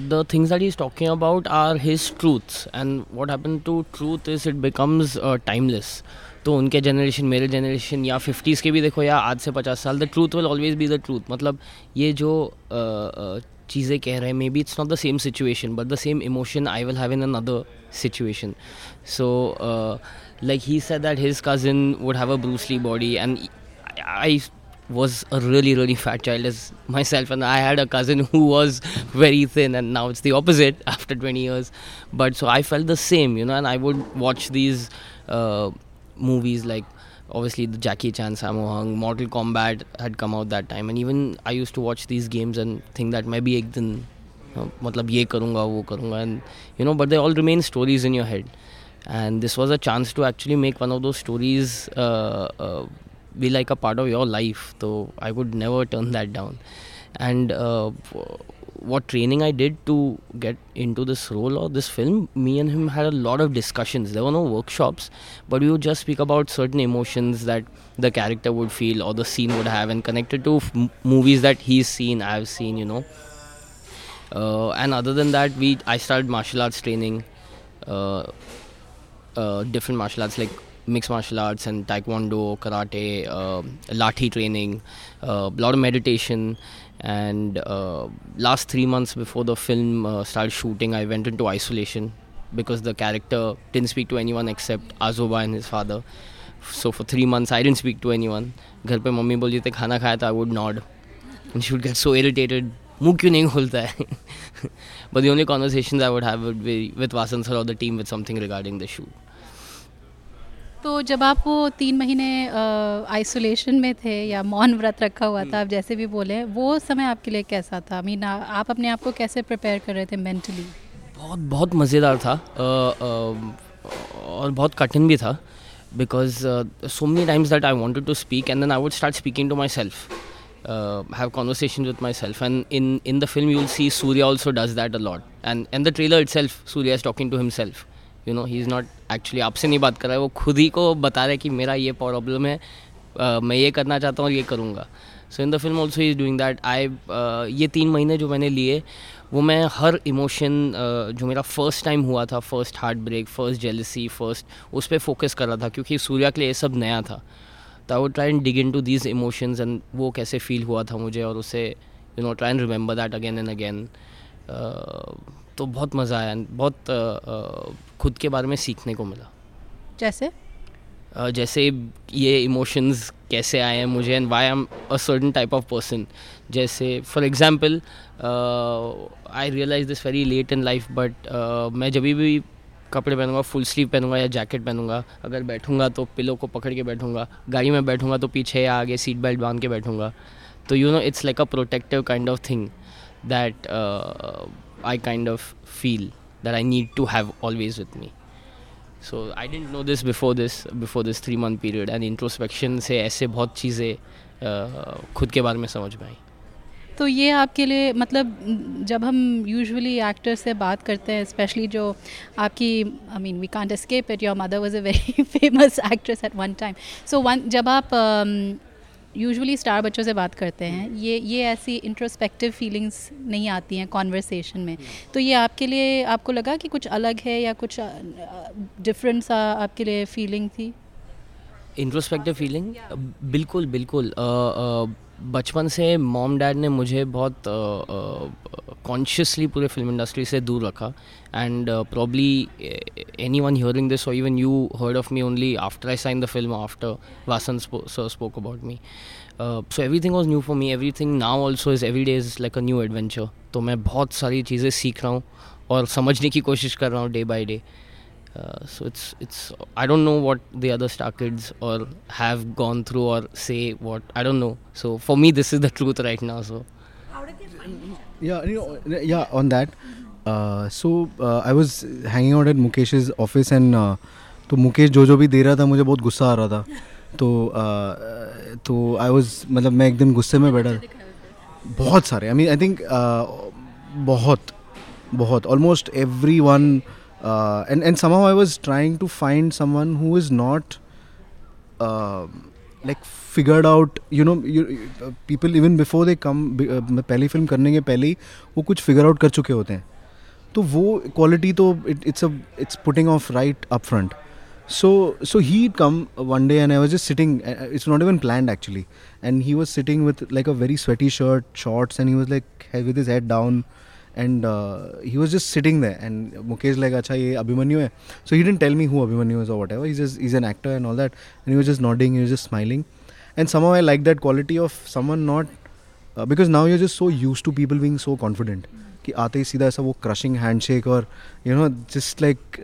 the things that is talking about are his truths and what happen to truth is it becomes timeless तो उनके जनरेशन मेरे जनरेशन या फिफ्टीज़ के भी देखो या आज से पचास साल the truth will always be the truth मतलब ये जो चीज़ें कह रहे हैं maybe it's not the same situation but the same emotion I will have in other situation so like he said that his cousin would have a Bruce Lee body and I was a really really fat child is myself and I had a cousin who was very thin and now it's the opposite after twenty years but so I felt the same you know and I would watch these movies like obviously the Jackie Chan, Sammo Hung, Mortal Kombat had come out that time, and even I used to watch these games and think that maybe ek din मतलब ये करूँगा वो करूँगा and you know but they all remain stories in your head and this was a chance to actually make one of those stories uh, uh, be like a part of your life so I would never turn that down and uh, what training I did to get into this role or this film, me and him had a lot of discussions. There were no workshops, but we would just speak about certain emotions that the character would feel or the scene would have, and connected to f- movies that he's seen, I've seen, you know. Uh, and other than that, we I started martial arts training, uh, uh, different martial arts like mixed martial arts and taekwondo, karate, uh, lathi training, a uh, lot of meditation and uh, last three months before the film uh, started shooting i went into isolation because the character didn't speak to anyone except azoba and his father so for three months i didn't speak to anyone घर पे mummy बोलती थी खाना खाया था I would nod and she would get so irritated (laughs) मुंह क्यों नहीं खुलता है but the only conversations I would have would be with Vasan sir or the team with something regarding the shoot. तो जब आप वो तीन महीने आइसोलेशन में थे या मौन व्रत रखा हुआ था आप जैसे भी बोले वो समय आपके लिए कैसा था? मीन आप अपने आप को कैसे प्रिपेयर कर रहे थे मेंटली बहुत बहुत मज़ेदार था आ, आ, और बहुत कठिन भी था because so many times that I wanted to speak and then I would start speaking to myself have conversation have conversation with myself. And in in the film you'll see surya also does that a lot. And in the trailer itself surya is talking to himself. You know he is not actually आपसे नहीं बात कर रहा है वो खुद ही को बता रहा है कि मेरा ये प्रॉब्लम है uh, मैं ये करना चाहता हूँ और ये करूँगा। So in the film also is doing that I ये तीन महीने जो मैंने लिए वो मैं हर इमोशन uh, जो मेरा फ़र्स्ट टाइम हुआ था first heartbreak first jealousy first उस पर फोकस कर रहा था क्योंकि सूर्या के लिए ये सब नया था। तो I would try and dig into these emotions and वो कैसे फील हुआ था मुझे और उसे you know try and remember that again and again तो बहुत मज़ा आया बहुत अ, अ, खुद के बारे में सीखने को मिला। जैसे? अ, जैसे ये इमोशंस कैसे आए हैं मुझे and why am a certain type of person जैसे for example I realise this very late in life but मैं जब भी कपड़े पहनूँगा फुल स्लीव पहनूँगा या जैकेट पहनूँगा अगर बैठूँगा तो पिलो को पकड़ के बैठूँगा गाड़ी में बैठूँगा तो पीछे या आगे सीट बेल्ट बाँध के बैठूँगा। तो you know it's like a protective kind of thing that I kind of feel that I need to have always with me so I didn't know this before this before this three month period and introspection से ऐसे बहुत चीज़ें खुद के बारे में समझ में आई। तो ये आपके लिए मतलब जब हम यूजुअली एक्टर से बात करते हैं स्पेशली जो आपकी I mean we can't escape it your mother was a very famous actress at one time so one जब आप यूजुअली स्टार बच्चों से बात करते हैं, ये ये ऐसी इंट्रोस्पेक्टिव फीलिंग्स नहीं आती हैं कॉन्वर्सेशन में। तो ये आपके लिए, आपको लगा कि कुछ अलग है या कुछ डिफरेंट सा आपके लिए फीलिंग थी? इंट्रोस्पेक्टिव फीलिंग बिल्कुल बिल्कुल। बचपन से मॉम डैड ने मुझे बहुत कॉन्शियसली पूरे फ़िल्म इंडस्ट्री से दूर रखा। And probably anyone hearing this और even you heard of me only after I sign the film after Vasan sir spoke about me so everything was new for me everything now also is every day is like a new adventure तो मैं बहुत सारी चीज़ें सीख रहा हूँ और समझने की कोशिश कर रहा हूँ day by day Uh, so it's it's I don't know what the other star kids or have gone through or say what I don't know. So for me, this is the truth right now. So Yeah, you know, yeah. On that, uh, so uh, I was hanging out at Mukesh's office and uh, तो मुकेश जो जो भी दे रहा था मुझे बहुत गुस्सा आ रहा था तो uh, तो आई वाज मतलब मैं एक दिन गुस्से में बैठा बहुत सारे आई मीन आई थिंक बहुत बहुत almost everyone and and somehow I was trying to find someone who is not uh, like figured out you know you, uh, people even before they come be- uh, पहली film करने के पहले ही वो कुछ figure out कर चुके होते हैं तो वो क्वालिटी तो it's a it's putting off right up front so so he'd come one day and i was just sitting uh, it's not even planned actually and he was sitting with like a very sweaty shirt shorts and he was like he- with his head down and uh, he was just sitting there and mukesh like acha ye abhimanyu hai so he didn't tell me who abhimanyu is or whatever he's just he's an actor and all that and he was just nodding he was just smiling and somehow i like that quality of someone not uh, because now you're just so used to people being so confident कि आते ही सीधा ऐसा वो crushing handshake और you know just like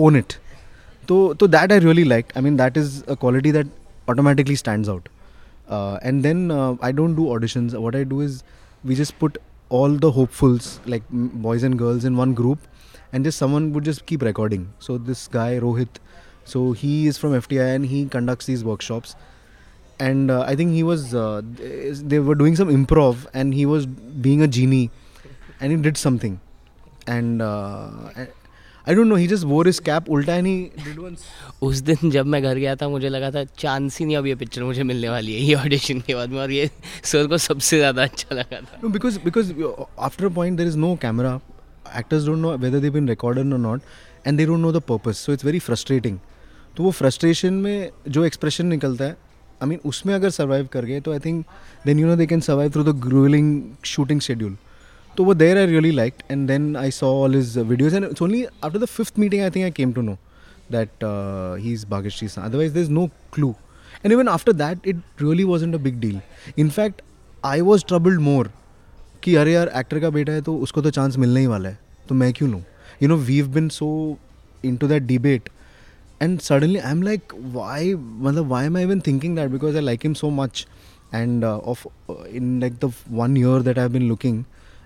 own it तो तो that I really like I mean that is a quality that automatically stands out and then I don't do auditions what I do is we just put all the hopefuls like boys and girls in one group and just someone would just keep recording. So this guy rohit so he is from fti and he conducts these workshops. And uh, i think he was uh, they were doing some improv and he was being a genie and he did something. And uh, I don't know he just wore his cap उल्टा एनी उस दिन जब मैं घर गया था मुझे लगा था चांस ही नहीं अब ये पिक्चर मुझे मिलने वाली है ये ऑडिशन के बाद में और ये सर को सबसे ज़्यादा अच्छा लगा था। Because because after a point there is no camera actors don't know whether they been recorded no not and they don't know the purpose so it's very frustrating तो वो फ्रस्ट्रेशन में जो एक्सप्रेशन निकलता है आई मीन उसमें अगर survive कर गए तो I think then you know they can survive through the grueling shooting schedule तो वो there I really like and then I saw all his videos and only after the fifth meeting I think I came to know that he is Bageshri सा otherwise the is no clue and even after that it really wasn't a big deal in fact I was troubled more कि अरे यार actor का बेटा है तो उसको तो चांस मिलने ही वाला है। तो मैं क्यों लूँ? You know we have been so into that debate and suddenly I am like why मतलब why am I even thinking that because I like him so much and of in like the one year that I have been looking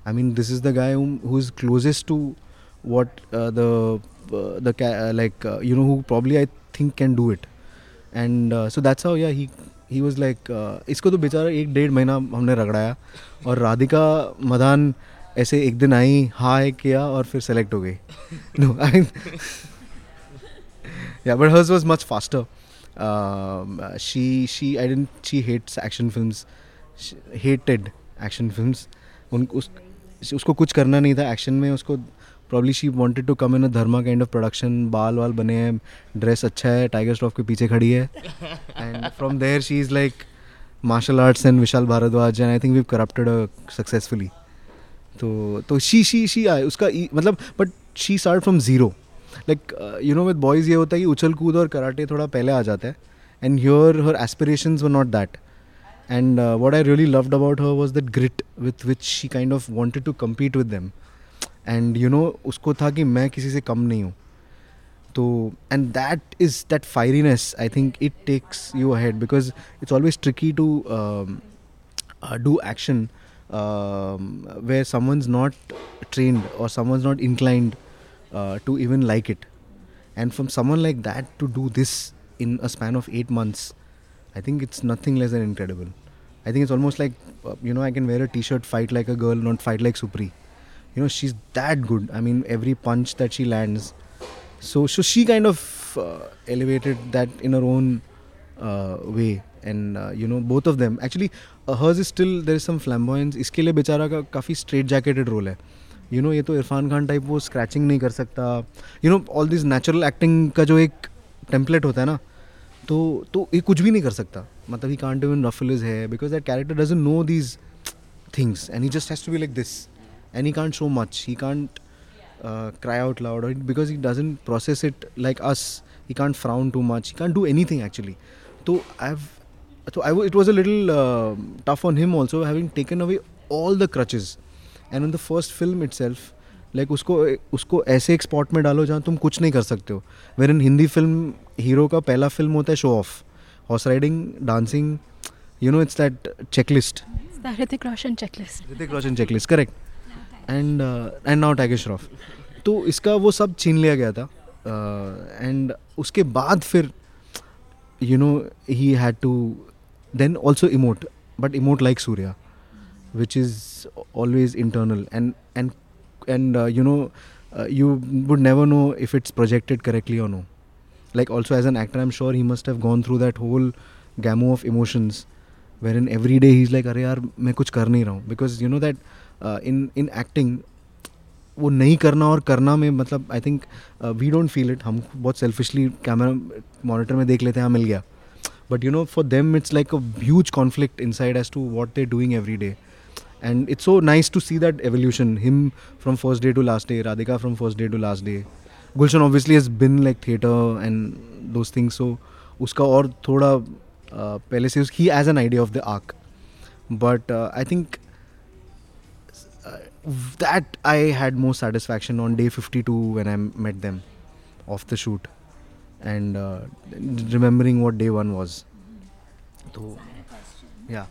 I mean this is the guy who is closest to what दाइक you know who probably I think can do it and so that's how या ही he was like इसको तो बेचारा एक डेढ़ महीना हमने रगड़ाया और राधिका मदान ऐसे एक दिन आई हाई किया और फिर सेलेक्ट हो गई। नो आई या but hers was much faster she she I didn't she hates action film hated action film उन, उस उसको कुछ करना नहीं था एक्शन में उसको probably she wanted to come in a Dharma kind of production बाल वाल बने हैं ड्रेस अच्छा है टाइगर श्रॉफ के पीछे खड़ी है। And from there she is like martial arts and Vishal Bhardwaj and I think we corrupted successfully तो तो शी शी शी आए, उसका मतलब but she start from zero like you know with boys ये होता है कि उछल कूद और कराटे थोड़ा पहले आ जाता है। And your her aspirations were not that and uh, what i really loved about her was that grit with which she kind of wanted to compete with them and you know उसको था कि मैं किसी से कम नहीं हूँ तो and that is that fieriness i think it takes you ahead because it's always tricky to um, uh, do action um, where someone's not trained or someone's not inclined uh, to even like it and from someone like that to do this in a span of eight months I think it's nothing less than incredible. I think it's almost like, uh, you know, I can wear a t shirt, fight like a girl, not fight like Supri. You know, she's that good. I mean, every punch that she lands. So, so she kind of uh, elevated that in her own uh, way. And, uh, you know, both of them. Actually, uh, hers is still, there is some flamboyance. इसके लिए बेचारा का काफ़ी straight jacketed role है you know ये तो Irfan Khan type वो scratching नहीं कर सकता you know all this natural acting का जो एक टेम्पलेट होता है ना तो तो ये कुछ भी नहीं कर सकता। मतलब he can't even ruffle his है because that character doesn't know these things and he just has to be like this and he can't show much he can't cry out loud because he doesn't process it like us he can't frown too much he can't do anything actually तो I have तो I it was a little tough on him also having taken away all the crutches and on the first film itself like उसको उसको ऐसे एक spot में डालो जहाँ तुम कुछ नहीं कर सकते हो। Where in Hindi film hero का पहला फ़िल्म होता है show off horse riding dancing you know it's that checklist Hrithik Roshan checklist. Hrithik Roshan checklist correct and and now Tiger Shroff तो इसका वो सब छीन लिया गया था। एंड uh, उसके बाद फिर you know he had to then also emote but emote like Surya which is always internal and and and uh, you know uh, you would never know if it's projected correctly or no like also as an actor i'm sure he must have gone through that whole gamut of emotions wherein every day he's like अरे यार मैं कुछ कर नहीं रहा हूँ you know that uh, in in acting वो नहीं करना और करना में मतलब I think we don't feel it हम बहुत सेल्फिशली कैमरा मॉनिटर में देख लेते हैं हाँ मिल गया but you know for them it's like a huge conflict inside as to what they doing every day and it's so nice to see that evolution. Him from first day to last day radhika from first day to last day. Gulshan obviously has been like theater and those things. So uska or thoda uh, pehle se he has an idea of the arc. But uh, i think uh, that i had more satisfaction on day 52 when i met them off the shoot. And uh, remembering what day 1 was. So yeah.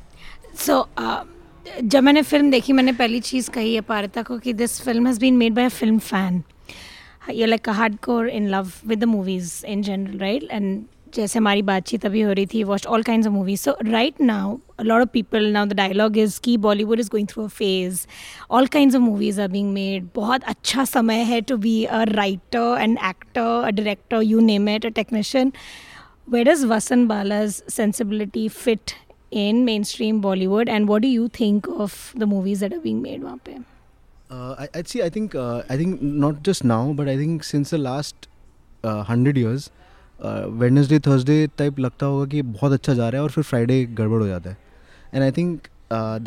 so um जब मैंने film देखी, मैंने पहली चीज़ कही है पारिता को कि this film has been made by a film fan ये like hard core in love with the movies in general right and जैसे हमारी बातचीत अभी हो रही थी watch all kind of movies so right now lot of people now the dialogue is की Bollywood is going through a phase all kind of movies are being made बहुत अच्छा समय है to be a writer and actor a director you name it a technician where does Vasan Bala's sensibility fit in mainstream Bollywood and what do you think of the movies that are being made वहाँ पे Uh, I, I'd see. I think. Uh, I think not just now, but I think since the last uh, hundred years, Wednesday Thursday type लगता होगा कि बहुत अच्छा जा रहा है और फिर फ्राइडे गड़बड़ हो जाता है and I think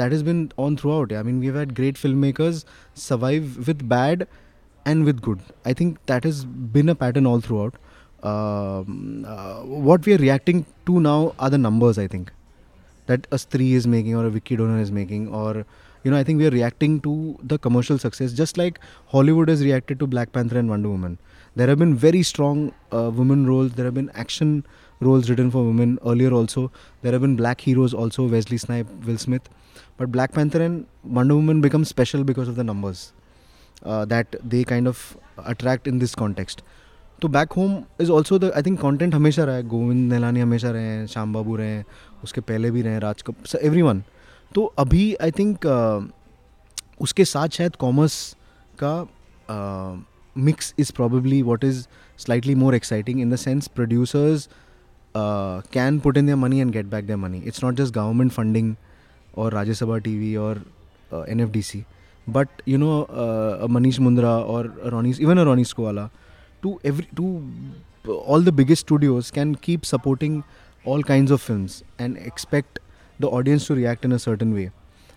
that is been on throughout I mean we had great film makers survive with bad and with good. I think that has been a pattern all throughout. Um, uh, what we are reacting to now are the numbers. I think that a Stree is making or a Vicky Donor is making, or you know, I think we are reacting to the commercial success, just like Hollywood has reacted to Black Panther and Wonder Woman. There have been very strong uh, women roles. There have been action roles written for women earlier also. There have been black heroes also, Wesley Snipe, Will Smith. But Black Panther and Wonder Woman become special because of the numbers uh, that they kind of attract in this context. तो back home is also the I think content हमेशा रहा है गोविंद नैलानी हमेशा रहे हैं श्याम बाबू रहे हैं उसके पहले भी रहे राज कपूर एवरी वन तो अभी आई थिंक uh, उसके साथ शायद कॉमर्स का mix is probably what is slightly more exciting in the sense producers can put in the money and get back the money it's not just government funding और Rajya Sabha T V और N F D C but you know Manish Mundra और रोनीस even a रोनीस को वाला to every to all the biggest studios can keep supporting all kinds of films and expect the audience to react in a certain way.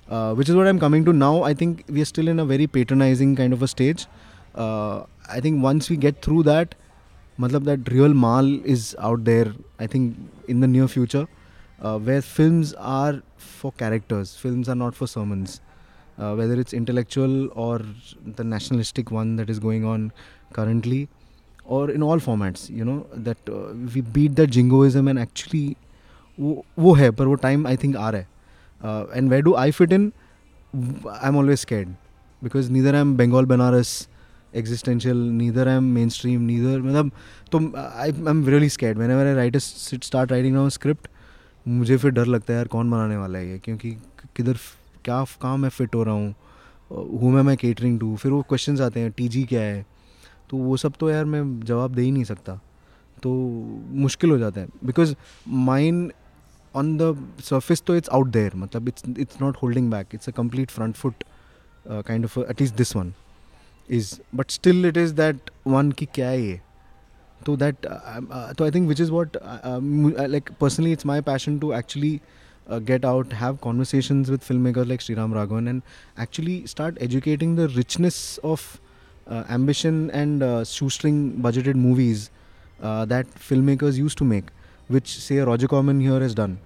uh, which is what I'm coming to now. I think we are still in a very patronizing kind of a stage. Uh, I think once we get through that, matlab that real mal is out there. I think in the near future, uh, where films are for characters, films are not for sermons. Uh, whether it's intellectual or the nationalistic one that is going on currently, or in all formats you know that uh, beat that that and actually वो वो है पर वो time I think आ रहा है। And where do I fit in I am always scared because neither I am Bengal Banaras existential neither I am mainstream neither मतलब तो I I am really scared मैंने मेरे writer start writing now script मुझे फिर डर लगता है यार कौन बनाने वाला है ये? क्योंकि किधर क्या कहाँ मैं फिट हो रहा हूँ? हूँ मैं मैं केटरिंग टू फिर वो क्वेश्चन आते हैं टी जी क्या है? तो वो सब तो यार मैं जवाब दे ही नहीं सकता। तो मुश्किल हो जाता है। Because mind on the surface तो इट्स आउट देयर मतलब it's it's not holding back it's a complete front foot kind of at least this one is but still it is that one की क्या है ये? तो that तो I think which is what like personally it's my passion to actually get out have conversation with film maker like Sriram Raghavan and actually start educating the richness of ambition and uh, shoestring budgeted movies uh, that filmmakers used to make which say Roger Corman here has done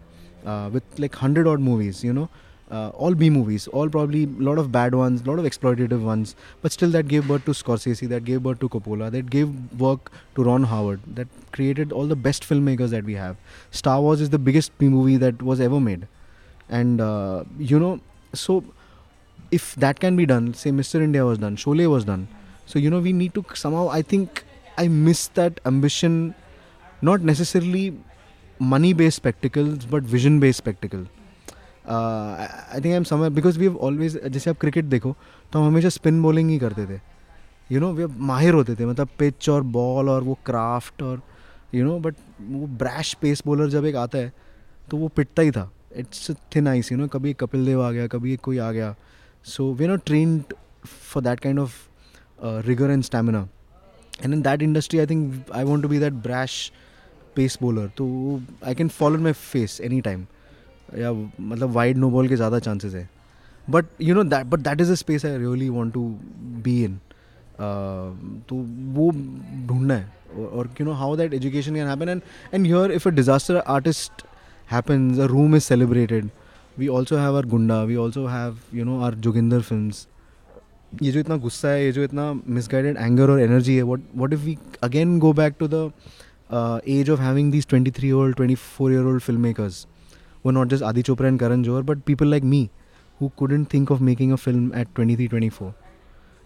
uh, with like hundred odd movies, you know, uh, all B movies, all probably a lot of bad ones, a lot of exploitative ones, but still that gave birth to Scorsese, that gave birth to Coppola, that gave work to Ron Howard, that created all the best filmmakers that we have. Star Wars is the biggest B movie that was ever made, and uh, you know, so if that can be done, say Mr. India was done, Sholay was done, so you know we need to somehow. I think I miss that ambition, not necessarily money based spectacles but vision based spectacle I think I am summer because we always जैसे आप cricket देखो तो हम हमेशा spin bowling ही करते थे। You know वे माहिर होते थे मतलब पिच और बॉल और वो क्राफ्ट और यू नो बट वो ब्रैश पेस बॉलर जब एक आता है तो वो पिटता ही था। It's thin ice you know कभी कपिल देव आ गया कभी कोई आ गया। So we not trained for that kind of rigour and stamina and in that industry I think I want to be that brash pace bowler तो I can follow my face any time या मतलब wide no ball के ज़्यादा chances है. But you know that but that is a space I really want to be in तो वो ढूंढना है. और you know how that education can happen and and here if a disaster artist happens a room is celebrated we also have our Gunda we also have you know our Joginder film ये जो इतना गुस्सा है, ये जो इतना misguided anger और energy है what what if we again go back to the age of having this twenty three old twenty four year old film makers वो not just Adi Chopra and Karan Johar but people like me who couldn't think of making a film at twenty three twenty four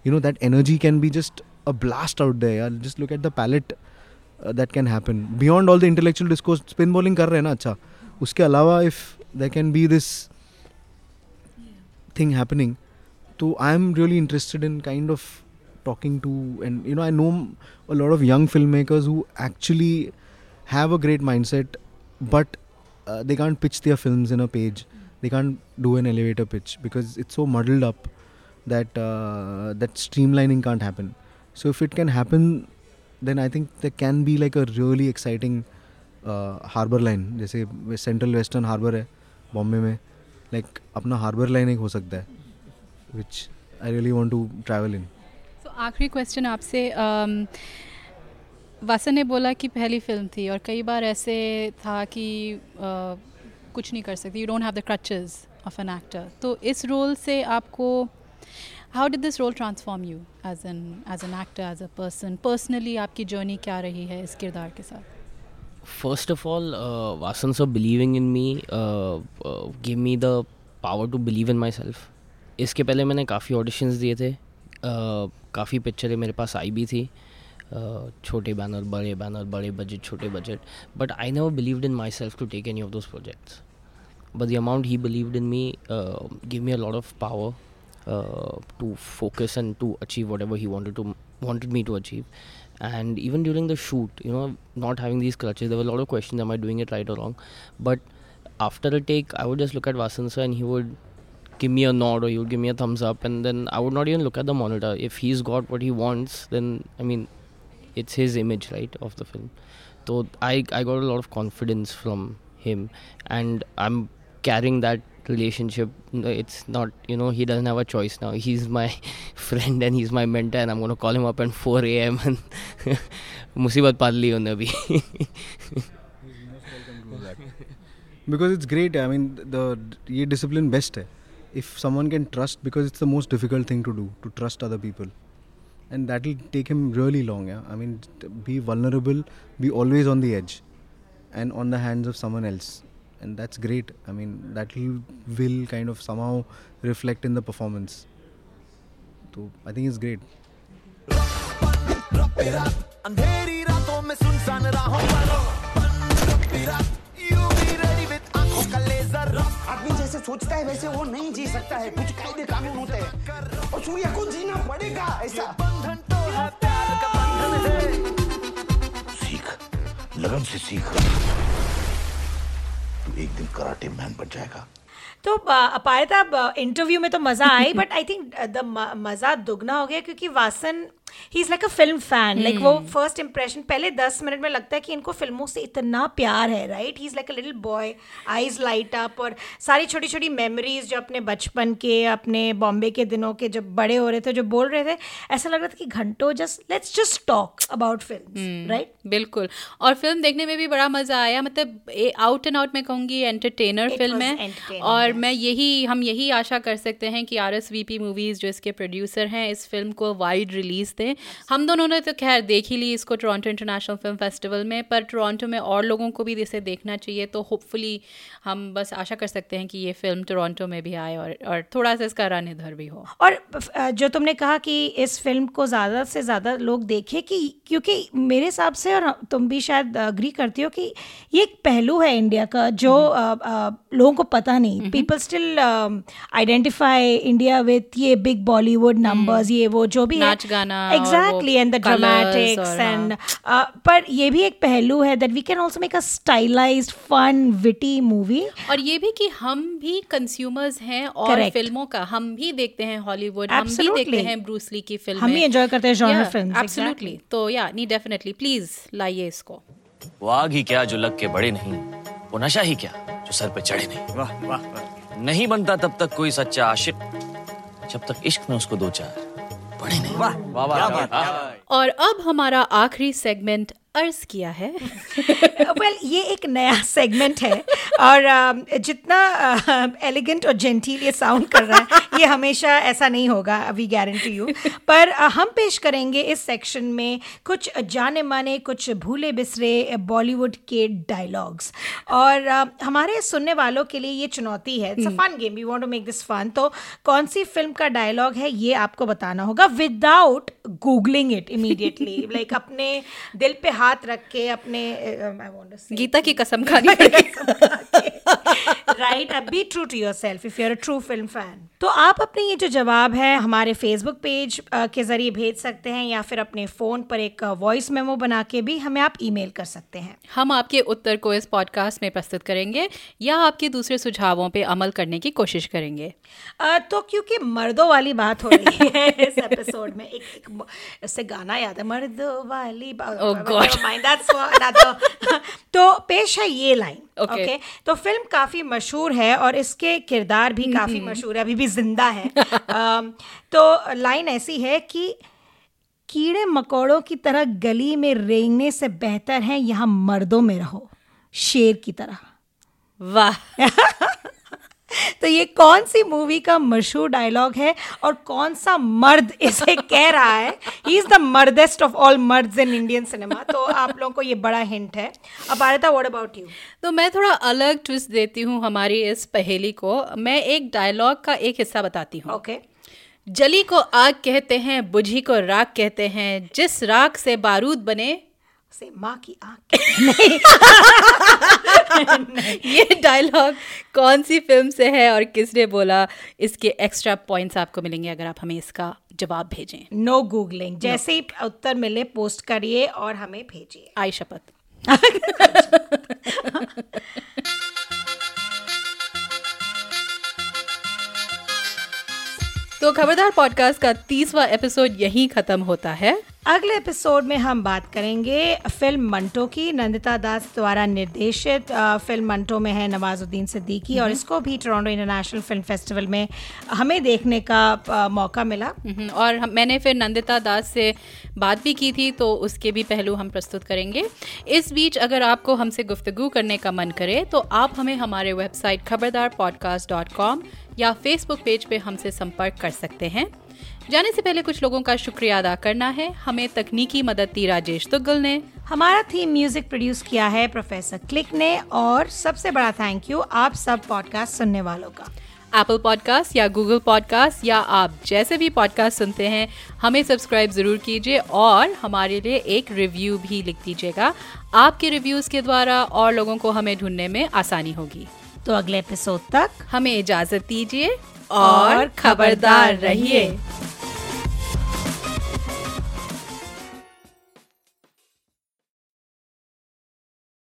you know that energy can be just a blast out there just look at the palette that can happen beyond all the intellectual discourse spin bowling कर रहे हैं ना अच्छा उसके अलावा if they can be this thing happening तो I am really interested in kind of talking to and you know I know a lot of young film makers who actually have a great mindset but they can't pitch their film in a page they can't do an elevator pitch because it's so muddled up that that streamlining can't happen so if it can happen then I think the can be like a really exciting harbour line जैसे central western harbour है बॉम्बे में like अपना harbour line एक हो सकता है। Which I really want to travel in आखिरी question आपसे वासन ने बोला कि पहली फ़िल्म थी और कई बार ऐसे था कि आ, कुछ नहीं कर सकती। You don't have the crutches of an actor तो इस रोल से आपको how did this role transform you as an as an actor as a person personally आपकी जर्नी क्या रही है इस किरदार के साथ? First of all Vasan sir believing in me give me the power to believe in myself इसके पहले मैंने काफ़ी ऑडिशंस दिए थे। काफ़ी पिक्चरें मेरे पास आई भी थी। छोटे बैनर बड़े बैनर बड़े बजट छोटे budget but I never believed in myself to take any of those projects but the amount he believed in me give me a lot of power to focus and to achieve whatever he to wanted me to achieve and even during the shoot you know not having these clutches there lot of question am I doing it right or wrong but after a take I would just look at Vasan sir and he would give me a nod or you'll give me a thumbs up and then i would not even look at the monitor. If he's got what he wants then i mean it's his image right of the film. So i i got a lot of confidence from him and i'm carrying that relationship. It's not you know he doesn't have a choice now. He's my (laughs) friend and he's my mentor and i'm going to call him up at 4 a.m and (laughs) musibat padli on abhi (laughs) because it's great i mean the ये discipline best है if someone can trust because it's the most difficult thing to do to trust other people and that will take him really long yeah i mean t- be vulnerable be always on the edge and on the hands of someone else and that's great i mean that will, will kind of somehow reflect in the performance so i think it's great अंधेरी रातों में सुनसान राहों पर You be ready with आंखों का laser आदमी जैसे सोचता है वैसे वो नहीं जी सकता है। कुछ कायदे कानून होते हैं। और सूर्य को जीना पड़ेगा ऐसा। बंधन तो है प्यार का बंधन है। सीख। लगन से सीख। तू एक दिन कराटे मैन बन जाएगा। तो अपायता इंटरव्यू में तो मज़ा आई बट आई थिंक द मज़ा दुगना हो गया क्योंकि Vasan he is like a film fan like वो फ़र्स्ट इंप्रेशन पहले दस मिनट में लगता है कि इनको फ़िल्मों से इतना प्यार है right he is like a little boy eyes light up और सारी छोटी छोटी मेमोरीज जो अपने बचपन के अपने बॉम्बे के दिनों के जब बड़े हो रहे थे जो बोल रहे थे ऐसा लग रहा था कि घंटों just let's just talk about film right बिल्कुल। और फ़िल्म देखने में भी बड़ा मज़ा आया। मतलब आउट एंड आउट मैं कहूँगी एंटरटेनर फ़िल्म है। और मैं यही हम यही आशा कर सकते हैं कि R S V P movies जो इसके प्रोड्यूसर हैं इस फ़िल्म को वाइड रिलीज़ दें। हम दोनों ने तो खैर देख ही ली इसको टोरंटो इंटरनेशनल फ़िल्म फेस्टिवल में पर टोरंटो में और लोगों को भी इसे देखना चाहिए तो होपफुली हम बस आशा कर सकते हैं कि ये फ़िल्म टोरंटो में भी आए और और थोड़ा सा इसका रन इधर भी हो। और जो तुमने कहा कि इस फ़िल्म को ज़्यादा से ज़्यादा लोग देखें कि क्योंकि मेरे हिसाब से और तुम भी शायद अग्री करती हो कि ये एक पहलू है इंडिया का जो अ, लोगों को पता नहीं। People still identify India with ये बिग बॉलीवुड नंबर्स ये वो जो भी है। नाच गाना और वो exactly and the dramatics and पर ये भी एक पहलू है that we can also make a stylised fun witty movie और ये भी कि हम भी कंज्यूमर्स हैं और Correct. फ़िल्मों का हम भी देखते हैं हॉलीवुड हम भी देखते हैं ब्रूस ली की फ़िल्म। हम भी enjoy करते हैं genre films, एब्सोल्युटली तो या नहीं डेफिनेटली प्लीज़ लाइए इसको। वो आग ही क्या जो लग के बड़े नहीं वो नशा ही क्या जो सर पे चढ़े नहीं। वाह वाह वाह। नहीं बनता तब तक कोई सच्चा आशिक जब तक इश्क में उसको दो चार। पड़े नहीं वाह वाह। और अब हमारा आखिरी सेगमेंट अर्ज़ किया है। वेल (laughs) well, ये एक नया सेगमेंट है और जितना एलिगेंट और जेंटील ये साउंड कर रहा है ये हमेशा ऐसा नहीं होगा वी गारंटी यू पर हम पेश करेंगे इस सेक्शन में कुछ जाने माने कुछ भूले बिसरे बॉलीवुड के डायलॉग्स और हमारे सुनने वालों के लिए ये चुनौती है। It's a fun game we want to make this fun तो कौन सी फ़िल्म का डायलॉग है ये आपको बताना होगा without googling it immediately like अपने दिल पे हाथ रख के अपने गीता की कसम खानी (laughs) पड़ेगी। राइट अब be true to yourself if you're a true film fan तो आप अपने ये जो जवाब है हमारे फेसबुक पेज के ज़रिए भेज सकते हैं या फिर अपने फ़ोन पर एक वॉइस मेमो बना के भी हमें आप ईमेल कर सकते हैं। हम आपके उत्तर को इस पॉडकास्ट में प्रस्तुत करेंगे या आपके दूसरे सुझावों पे अमल करने की कोशिश करेंगे। अ, तो क्योंकि मर्दों वाली बात हो रही (laughs) है इस एपिसोड में एक, एक इससे गाना याद है मर्दों वाली बात Oh (laughs) तो पेश है ये लाइन Okay. ओके तो फ़िल्म काफ़ी मशहूर है और इसके किरदार भी काफ़ी मशहूर है अभी भी ज़िंदा है। (laughs) तो लाइन ऐसी है कि कीड़े मकोड़ों की तरह गली में रेंगने से बेहतर है यहाँ मर्दों में रहो शेर की तरह। वाह। (laughs) तो ये कौन सी मूवी का मशहूर डायलॉग है और कौन सा मर्द इसे कह रहा है? ही इज़ द मर्देस्ट ऑफ़ ऑल मर्द्स इन इंडियन सिनेमा तो आप लोगों को ये बड़ा हिंट है। अब आरता व्हाट अबाउट यू तो मैं थोड़ा अलग ट्विस्ट देती हूँ हमारी इस पहेली को। मैं एक डायलॉग का एक हिस्सा बताती हूँ। Okay okay. जली को आग कहते हैं बुझी को राख कहते हैं। जिस राख से बारूद बने से माँ की आँख (laughs) (laughs) ये डायलॉग कौन सी फ़िल्म से है और किसने बोला? इसके एक्स्ट्रा पॉइंट्स आपको मिलेंगे अगर आप हमें इसका जवाब भेजें। नो no गूगलिंग जैसे ही उत्तर मिले पोस्ट करिए और हमें भेजिए। आई शपथ। (laughs) तो खबरदार पॉडकास्ट का तीसवा एपिसोड यहीं खत्म होता है। अगले एपिसोड में हम बात करेंगे फ़िल्म मंटो की। नंदिता दास द्वारा निर्देशित फ़िल्म मंटो में है नवाजुद्दीन सिद्दीकी और इसको भी टोरंटो इंटरनेशनल फ़िल्म फेस्टिवल में हमें देखने का मौका मिला। हम्म, और मैंने फिर नंदिता दास से बात भी की थी तो उसके भी पहलू हम प्रस्तुत करेंगे। इस बीच अगर आपको हमसे गुफ्तगु करने का मन करे तो आप हमें हमारे website Khabardar podcast dot com या फेसबुक पेज पे हमसे संपर्क कर सकते हैं। जाने से पहले कुछ लोगों का शुक्रिया अदा करना है। हमें तकनीकी मदद दी राजेश तुगल ने। हमारा थीम म्यूज़िक प्रोड्यूस किया है प्रोफेसर क्लिक ने और सबसे बड़ा थैंक यू आप सब पॉडकास्ट सुनने वालों का। एप्पल पॉडकास्ट या गूगल पॉडकास्ट या आप जैसे भी पॉडकास्ट सुनते हैं हमें सब्सक्राइब ज़रूर कीजिए और हमारे लिए एक रिव्यू भी लिख दीजिएगा। आपके रिव्यूज़ के द्वारा और लोगों को हमें ढूँढने में आसानी होगी। तो अगले एपिसोड तक हमें इजाज़त दीजिए और खबरदार रहिए।